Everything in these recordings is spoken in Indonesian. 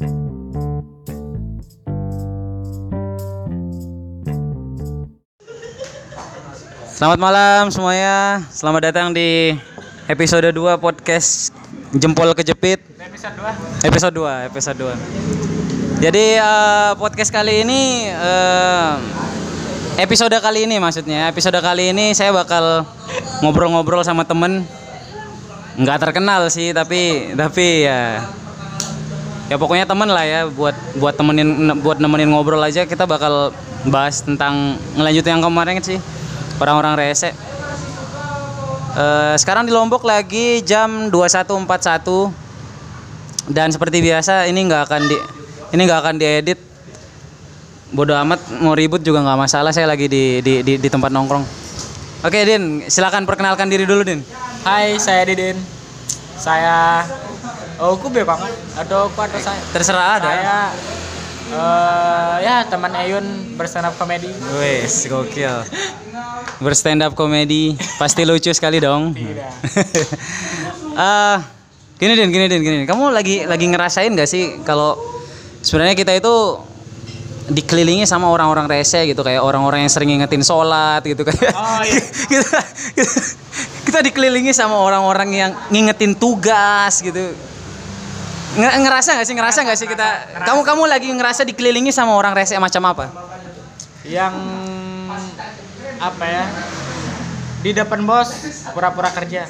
Selamat malam semuanya. Selamat datang di episode 2 podcast Jempol Kejepit. Episode 2. Episode 2, episode 2. Jadi eh, podcast kali ini eh, episode kali ini maksudnya, episode kali ini saya bakal ngobrol-ngobrol sama temen nggak terkenal sih tapi tapi ya ya pokoknya temen lah ya buat buat temenin buat nemenin ngobrol aja kita bakal bahas tentang ngelanjutin yang kemarin sih orang-orang rese. Eh, sekarang di Lombok lagi jam 21.41 dan seperti biasa ini nggak akan di ini nggak akan diedit. Bodoh amat mau ribut juga nggak masalah saya lagi di, di, di, di tempat nongkrong. Oke Din silakan perkenalkan diri dulu Din. Hai, saya Didin. Saya Oh, aku banget. Atau aku atau saya? terserah ada Saya eh ya teman Ayun berstand up comedy. wes gokil berstand up komedi pasti lucu sekali dong Tidak. Eh, gini din, gini din, gini. din. Kamu lagi lagi ngerasain gak sih kalau sebenarnya kita itu dikelilingi sama orang-orang rese gitu kayak orang-orang yang sering ngingetin sholat gitu kayak Oh, iya. kita, kita dikelilingi sama orang-orang yang ngingetin tugas gitu ngerasa gak sih ngerasa gak sih kita kamu kamu lagi ngerasa dikelilingi sama orang rese macam apa Yang apa ya? Di depan bos pura-pura kerja.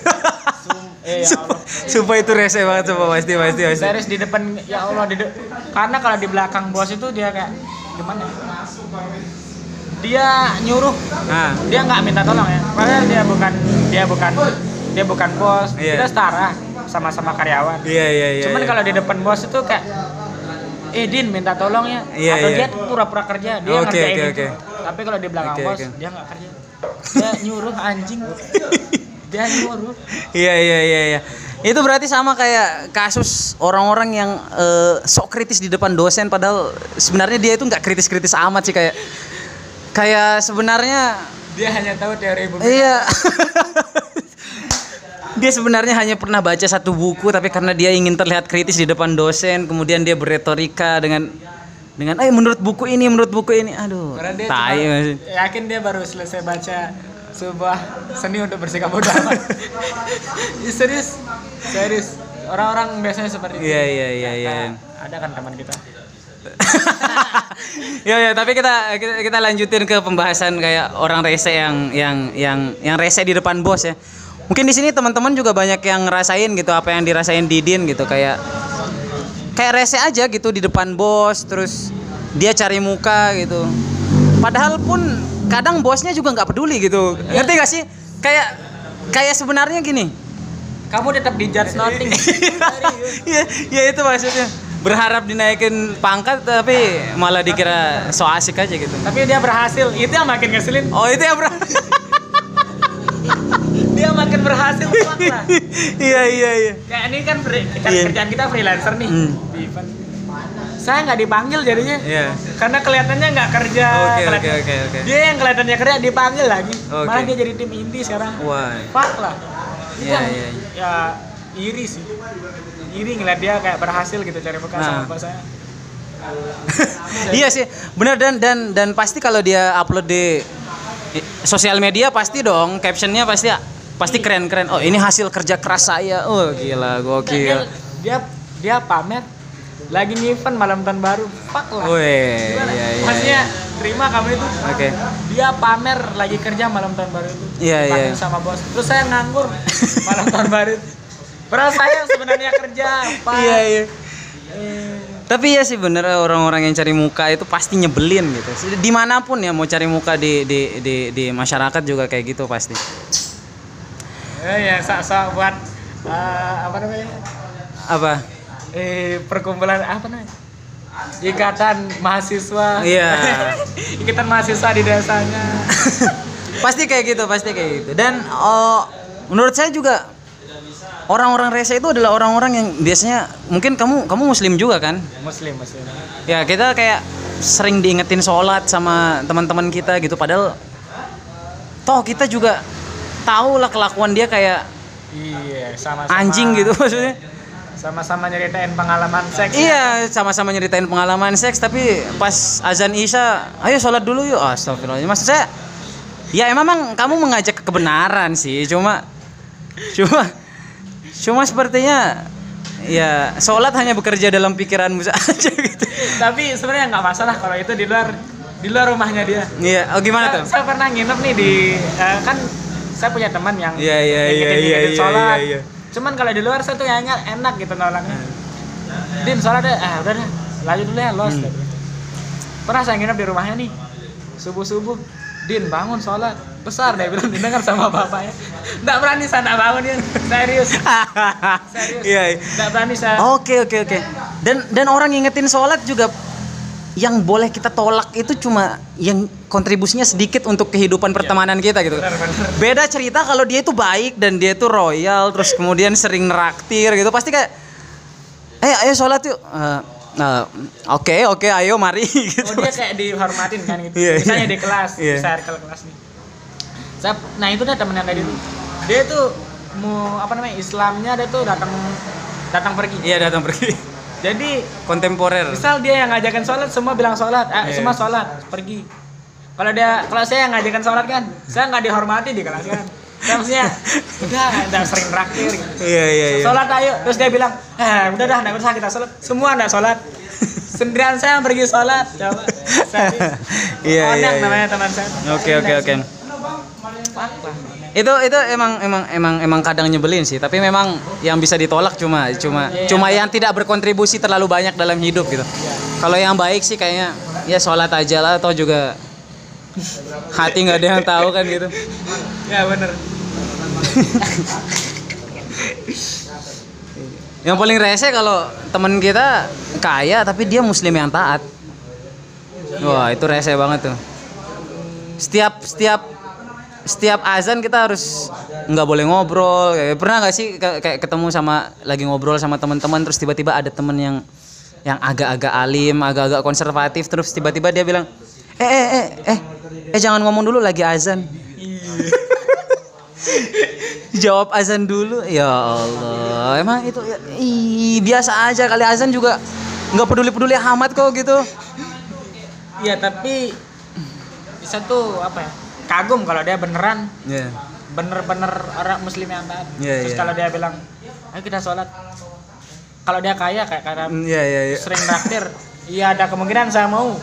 Eh ya Allah. Sumpah itu rese banget sumpah pasti pasti pasti Serius di depan ya Allah di de- karena kalau di belakang bos itu dia kayak gimana? ya? Dia nyuruh nah dia nggak minta tolong ya padahal dia bukan dia bukan dia bukan bos Iya. kita setara sama-sama karyawan iya iya iya cuman iya. kalau di depan bos itu kayak eh Din minta tolong ya Iya, atau iya. dia pura-pura kerja dia Oke, ngerjain oke, itu. oke. tapi kalau di belakang Oke, bos oke. dia nggak kerja dia nyuruh anjing dia nyuruh Iya iya iya iya. Itu berarti sama kayak kasus orang-orang yang eh, sok kritis di depan dosen padahal sebenarnya dia itu nggak kritis-kritis amat sih kayak kayak sebenarnya dia hanya tahu teori bumi iya. dia sebenarnya hanya pernah baca satu buku tapi karena dia ingin terlihat kritis di depan dosen kemudian dia berretorika dengan dengan eh menurut buku ini menurut buku ini. Aduh karena dia tai yakin dia baru selesai baca sebuah seni untuk bersikap bodoh amat serius serius. Orang-orang biasanya seperti itu. Iya iya iya iya. Ada kan teman kita? Ya ya tapi kita, kita kita lanjutin ke pembahasan kayak orang rese yang yang yang yang rese di depan bos ya mungkin di sini teman-teman juga banyak yang ngerasain gitu apa yang dirasain Didin gitu kayak kayak rese aja gitu di depan bos terus dia cari muka gitu padahal pun kadang bosnya juga nggak peduli gitu ngerti gak sih kayak kayak sebenarnya gini kamu tetap di judge nothing Iya, ya itu maksudnya. Berharap dinaikin pangkat tapi malah dikira so asik aja gitu. tapi dia berhasil itu yang makin ngeselin Oh, itu ya, Bro. dia makin berhasil lah Iya, iya, iya. kayak ini kan kita, Iya. kerjaan kita freelancer nih Hmm. di event saya nggak dipanggil jadinya Iya. karena kelihatannya nggak kerja Oke, oke, oke, oke. dia yang kelihatannya kerja dipanggil lagi Oke. malah dia jadi tim inti sekarang Wah. fuck lah Iya, yang- iya, ya iri sih iri ngeliat dia kayak berhasil gitu cari muka Nah. sama saya iya sih, benar dan dan dan pasti kalau dia upload di di sosial media pasti dong captionnya pasti pasti keren-keren. Oh, ini hasil kerja keras saya. Oh, gila, gokil. dia dia pamer lagi event malam tahun baru fuck lah Wih, Gimana? iya, iya. Maksudnya terima kamu itu Oke. dia pamer lagi kerja malam tahun baru itu Iya, iya. sama bos terus saya nganggur malam tahun baru itu Padahal saya sebenarnya kerja pak Iya, iya. Eh, Tapi ya sih bener orang-orang yang cari muka itu pasti nyebelin gitu. Di mana pun ya mau cari muka di di di, di masyarakat juga kayak gitu pasti. Eh, ya sok-sok buat eh, apa namanya Apa? eh perkumpulan apa namanya ikatan mahasiswa Iya. ikatan mahasiswa di desanya pasti kayak gitu, pasti kayak gitu. Dan oh, menurut saya juga orang-orang rese itu adalah orang-orang yang biasanya mungkin kamu kamu muslim juga kan? muslim muslim Ya kita kayak sering diingetin sholat sama teman-teman kita gitu. Padahal toh kita juga tahu lah kelakuan dia kayak iya sama-sama anjing gitu maksudnya. sama-sama nyeritain pengalaman seks. ya. Iya, sama-sama nyeritain pengalaman seks tapi pas azan Isya, ayo sholat dulu yuk. Astagfirullah. Maksud saya ya memang kamu mengajak ke kebenaran sih, cuma cuma cuma sepertinya ya sholat hanya bekerja dalam pikiranmu saja gitu. Tapi sebenarnya nggak masalah kalau itu di luar di luar rumahnya dia. Iya, oh gimana Saya, tuh? saya pernah nginep nih di eh, kan saya punya teman yang Iya, iya, iya, iya, iya, iya, iya. Cuman kalau di luar saya tuh kayaknya enak gitu nolaknya. Din sholat deh, ah udah deh, lanjut dulu ya los. Hmm. Pernah saya nginep di rumahnya nih, subuh subuh, Din bangun sholat besar dia bilang didengar sama bapaknya. Nggak berani saya nggak bangun dia, serius, serius. Nggak berani saya. Oke oke oke. Dan dan orang ngingetin sholat juga yang boleh kita tolak itu cuma yang kontribusinya sedikit untuk kehidupan pertemanan kita gitu. Benar, benar. Beda cerita kalau dia itu baik dan dia itu royal terus kemudian sering neraktir gitu pasti kayak eh ayo sholat yuk. Eh, eh, Oke oke ayo mari gitu. Oh dia kayak dihormatin kan gitu. Iya, Misalnya iya. di kelas, Iya. di circle kelas nih. Saya, nah itu dah temen yang tadi tuh. Dia tuh mau apa namanya Islamnya dia tuh datang datang pergi. Iya datang pergi. Jadi Kontemporer. misal dia yang ngajakin sholat semua bilang sholat, eh, Iya. semua sholat pergi. Kalau dia kalau saya yang ngajakin sholat kan, saya nggak dihormati di kelas kan. Saya maksudnya udah udah sering traktir gitu. Iya iya iya. Sholat ayo, terus dia bilang, eh udah dah nggak usah kita sholat, semua nggak sholat. Sendirian saya yang pergi sholat, coba. Iya, iya, iya. namanya teman saya. Oke oke oke. Itu itu emang emang emang emang kadang nyebelin sih tapi memang yang bisa ditolak cuma cuma Iya, cuma iya. yang tidak berkontribusi terlalu banyak dalam hidup gitu kalau yang baik sih kayaknya ya sholat aja lah atau juga hati nggak ada yang tahu kan gitu Ya bener. yang paling rese kalau temen kita kaya tapi dia muslim yang taat wah itu rese banget tuh setiap setiap setiap azan kita harus nggak boleh ngobrol. Kayak- pernah nggak sih kayak ketemu sama lagi ngobrol sama teman-teman terus tiba-tiba ada temen yang yang agak-agak alim agak-agak konservatif terus tiba-tiba dia bilang eh eh eh eh eh jangan ngomong dulu lagi azan. Jawab azan dulu. Ya Allah. Emang itu ya, biasa aja kali azan juga nggak peduli peduli amat kok gitu. Iya tapi bisa tuh apa ya? Kagum kalau dia beneran ya bener-bener orang muslim yang taat. Iya, Terus iya. kalau dia bilang, ayo kita sholat. Kalau dia kaya kayak karena ya ya ya sering traktir, iya ada kemungkinan saya mau.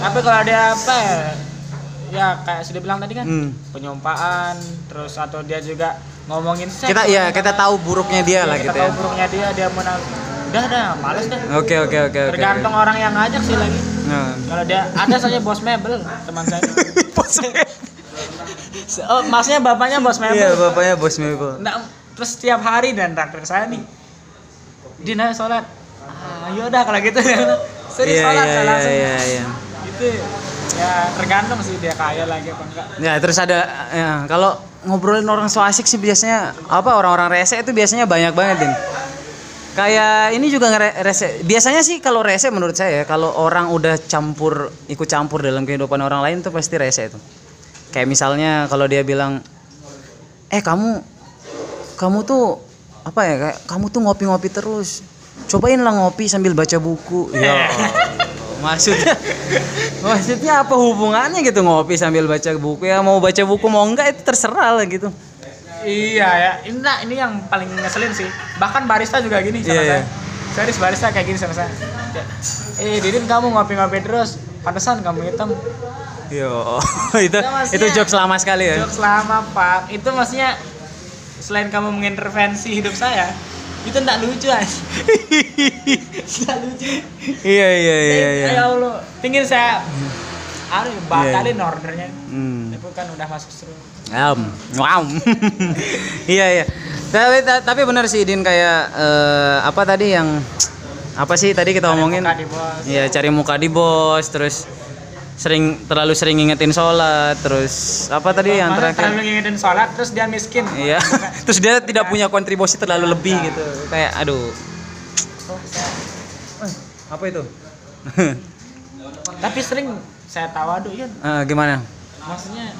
Tapi kalau dia apa ya? Ya kayak sudah bilang tadi kan, Hmm. penyumpaan, terus atau dia juga ngomongin seks. kita ya kita tahu buruknya dia lah kita gitu tahu ya buruknya dia, dia mau udah dah, males deh. oke oke oke oke Tergantung orang yang ngajak sih lagi. Nah. Kalau dia ada saja bos mebel teman saya. oh, maksudnya bapaknya bos iya mebel. bapaknya bos mebel Nggak, terus setiap hari dan traktir saya nih. Dina sholat. Ah, yaudah kalau gitu. Serius iya sholat iya saya iya langsung. iya iya Gitu. Ya tergantung sih dia kaya lagi apa enggak. Ya terus ada ya, kalau ngobrolin orang so asik sih biasanya apa orang-orang rese itu biasanya banyak banget din. Kayak ini juga rese. Biasanya sih kalau rese menurut saya kalau orang udah campur ikut campur dalam kehidupan orang lain tuh pasti rese itu. Kayak misalnya kalau dia bilang eh kamu kamu tuh apa ya kayak kamu tuh ngopi-ngopi terus. Cobain lah ngopi sambil baca buku. Ya. Allah. maksudnya maksudnya apa hubungannya gitu ngopi sambil baca buku ya mau baca buku mau enggak itu terserah lah gitu Iya ya. Ini nah, ini yang paling ngeselin sih. Bahkan barista juga gini sama Iya, iya. saya. Serius barista kayak gini sama saya. Eh, Didin kamu ngopi-ngopi terus. Pantesan kamu hitam. Yo itu itu jokes lama sekali ya Jokes lama pak, itu maksudnya selain kamu mengintervensi hidup saya, itu enggak lucu aja. Enggak lucu. iya iya iya iya Ya Allah, pingin saya Aduh, batalin ordernya. Hmm. Itu kan udah masuk seru. Um, wow. iya iya. Tapi ta- tapi benar sih Din kayak eh, apa tadi yang apa sih tadi kita? Muka di bos. Iya cari muka di bos terus sering terlalu sering ngingetin sholat terus apa tadi yang terakhir? terlalu ngingetin sholat terus dia miskin. Iya. terus dia tidak punya kontribusi terlalu lebih gitu. Kayak aduh. Eh, apa itu? Tapi sering saya tawadu ya. Eh, gimana? Maksudnya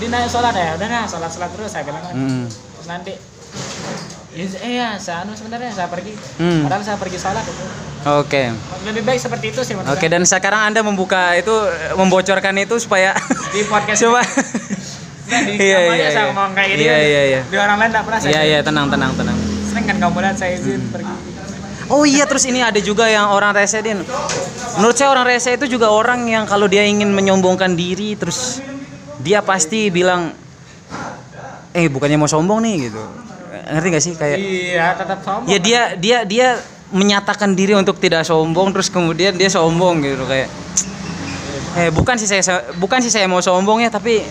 dia naik sholat ya, udah nah sholat sholat terus saya bilang kan. Hmm. Terus nanti Ya, iya, saya anu sebenarnya saya pergi. Hmm. Padahal saya pergi sholat itu. Oke. Lebih baik seperti itu sih Oke, saya. dan sekarang Anda membuka itu membocorkan itu supaya Di podcast coba Nah, Iya, iya, saya iya. ngomong kayak gini. Iya, iya, iya. Di orang lain enggak pernah saya. Iya, iya, tenang, tenang, tenang. Sering kan kamu lihat saya izin Hmm. pergi. Oh iya, terus ini ada juga yang orang rese, Din. Menurut saya orang rese itu juga orang yang kalau dia ingin menyombongkan diri terus dia pasti bilang eh bukannya mau sombong nih gitu. Ngerti gak sih kayak Iya, tetap sombong. ya dia dia dia menyatakan diri untuk tidak sombong terus kemudian dia sombong gitu kayak eh bukan sih saya bukan sih saya mau sombong ya tapi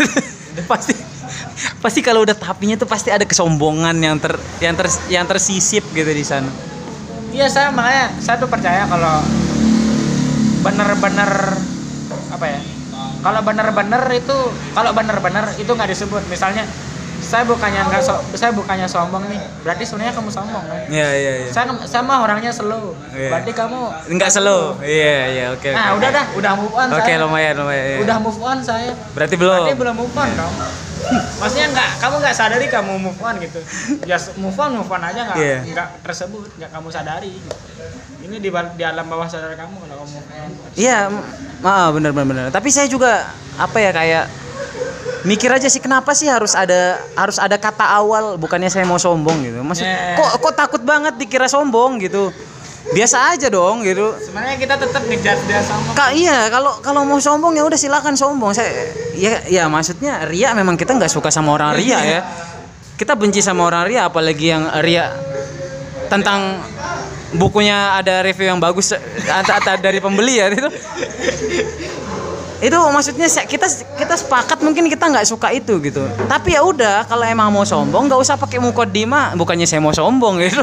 pasti pasti kalau udah tapinya tuh pasti ada kesombongan yang ter yang ter yang tersisip gitu di sana Iya, saya makanya saya tuh percaya kalau bener-bener apa ya? Kalau bener-bener itu kalau bener-bener itu nggak disebut. Misalnya saya bukannya nggak so, saya bukannya sombong nih. Berarti sebenarnya kamu sombong kan? Iya iya iya. Saya sama orangnya slow. Iya. Berarti kamu Enggak slow. Iya iya oke. Nah, oke. udah dah, udah move on Oke saya. lumayan lumayan. iya. Udah move on saya. Berarti belum. Berarti belum move on dong. Maksudnya nggak, kamu nggak sadari kamu move on gitu. Ya move on, move on aja nggak, Iya. nggak tersebut, nggak kamu sadari. Gitu. Ini di, di alam bawah sadar kamu kalau kamu move on. Iya, ah benar benar benar. Tapi saya juga apa ya kayak mikir aja sih kenapa sih harus ada harus ada kata awal bukannya saya mau sombong gitu. Maksud Yeah. kok kok takut banget dikira sombong gitu. Biasa aja dong gitu. Sebenarnya kita tetap ngejar dia sama. Kak iya kalau kalau mau sombong ya udah silakan sombong. Saya ya ya maksudnya ria memang kita nggak suka sama orang ria ya. Kita benci sama orang ria apalagi yang ria tentang bukunya ada review yang bagus atau atau dari pembeli ya itu. Itu maksudnya kita kita sepakat mungkin kita nggak suka itu gitu. Tapi ya udah kalau emang mau sombong nggak usah pakai mukodima bukannya saya mau sombong gitu.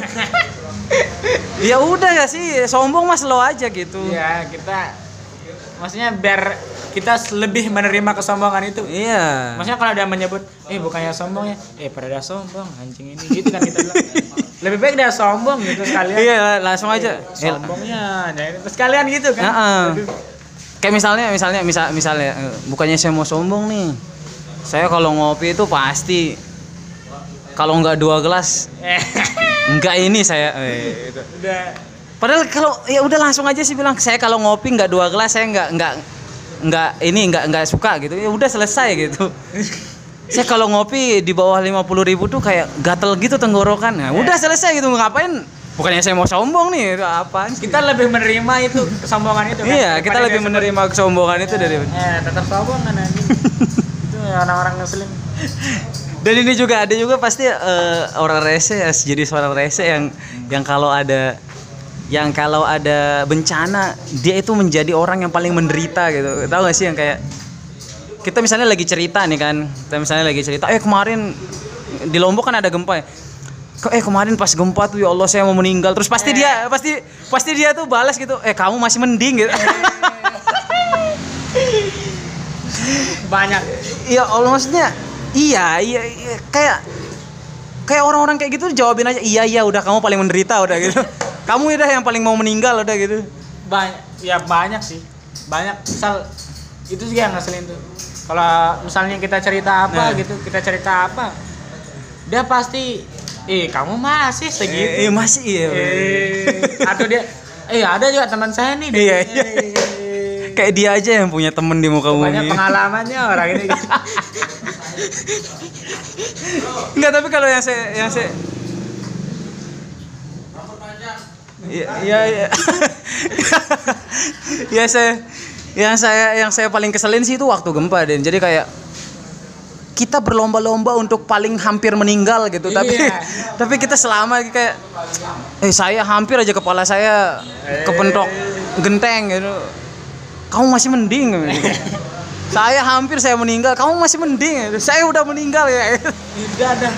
ya udah ya sih sombong mas lo aja gitu. Iya, kita maksudnya biar kita lebih menerima kesombongan itu. Iya. Maksudnya kalau dia menyebut, eh bukannya sombong ya, eh pada dia sombong anjing ini gitu kan kita bilang. Lebih baik dia sombong gitu sekalian. Iya, langsung aja. Eh, Sombongnya, nah, sekalian gitu kan. Heeh. Lebih- Kayak misalnya, misalnya, misal, misalnya, eh, bukannya saya mau sombong nih. Saya kalau ngopi itu pasti kalau nggak dua gelas, nggak ini saya. eh, gitu. udah Padahal kalau ya udah langsung aja sih bilang saya kalau ngopi nggak dua gelas saya nggak nggak nggak ini nggak nggak suka gitu. Ya udah selesai gitu. saya kalau ngopi di bawah lima puluh ribu tuh kayak gatel gitu tenggorokan. Nah, udah selesai gitu ngapain? Bukannya saya mau sombong nih, itu sih? kita lebih menerima itu kesombongan itu kan. Iya, kita lebih menerima kesombongan itu dari sebut, Eh, tetap sombong kan itu orang-orang muslim. Dan ini juga ada juga pasti eh, orang rese ya jadi seorang rese yang yang kalau ada yang kalau ada bencana dia itu menjadi orang yang paling menderita gitu. Tahu gak sih yang kayak kita misalnya lagi cerita nih kan, kita misalnya lagi cerita, eh kemarin di Lombok kan ada gempa ya. Kok eh kemarin pas gempa tuh ya Allah saya mau meninggal. Terus pasti dia pasti pasti dia tuh balas gitu, eh kamu masih mending gitu. Banyak. Iya Allah maksudnya iya iya, iya. kayak kayak orang-orang kayak gitu jawabin aja iya iya udah kamu paling menderita udah gitu kamu udah yang paling mau meninggal udah gitu banyak ya banyak sih banyak misal itu sih yang ngeselin tuh kalau misalnya kita cerita apa Nah. gitu kita cerita apa dia pasti eh kamu masih segitu? Eh, masih iya. Eh, atau dia eh ada juga teman saya nih dia- Iya, iya. eh, kayak dia aja yang punya temen di muka banyak bumi. pengalamannya orang ini. Enggak tapi kalau yang saya yang saya Iya iya iya. ya saya yang saya yang saya paling keselin sih itu waktu gempa dan jadi kayak kita berlomba-lomba untuk paling hampir meninggal gitu. Tapi Iya. tapi kita selama kayak eh saya hampir aja kepala saya kepentok genteng gitu. Kamu masih mending? Gitu. saya hampir saya meninggal. Kamu masih mending? Gitu. saya udah meninggal ya. Tidak ada.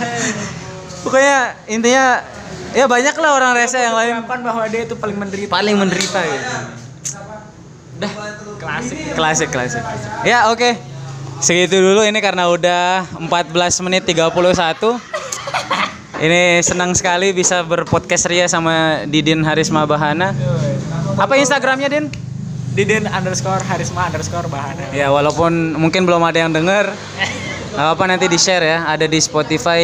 Pokoknya intinya ya banyak lah orang rese yang lain. bahwa dia itu paling menderita. Paling menderita gitu dah klasik. Klasik klasik. Ya oke segitu dulu ini karena udah 14 menit 31 ini senang sekali bisa berpodcast ria sama Didin Harisma Bahana. Apa Instagramnya Din? Diden underscore Harisma underscore Bahana. Ya walaupun mungkin belum ada yang denger. Apa nanti di share ya. Ada di Spotify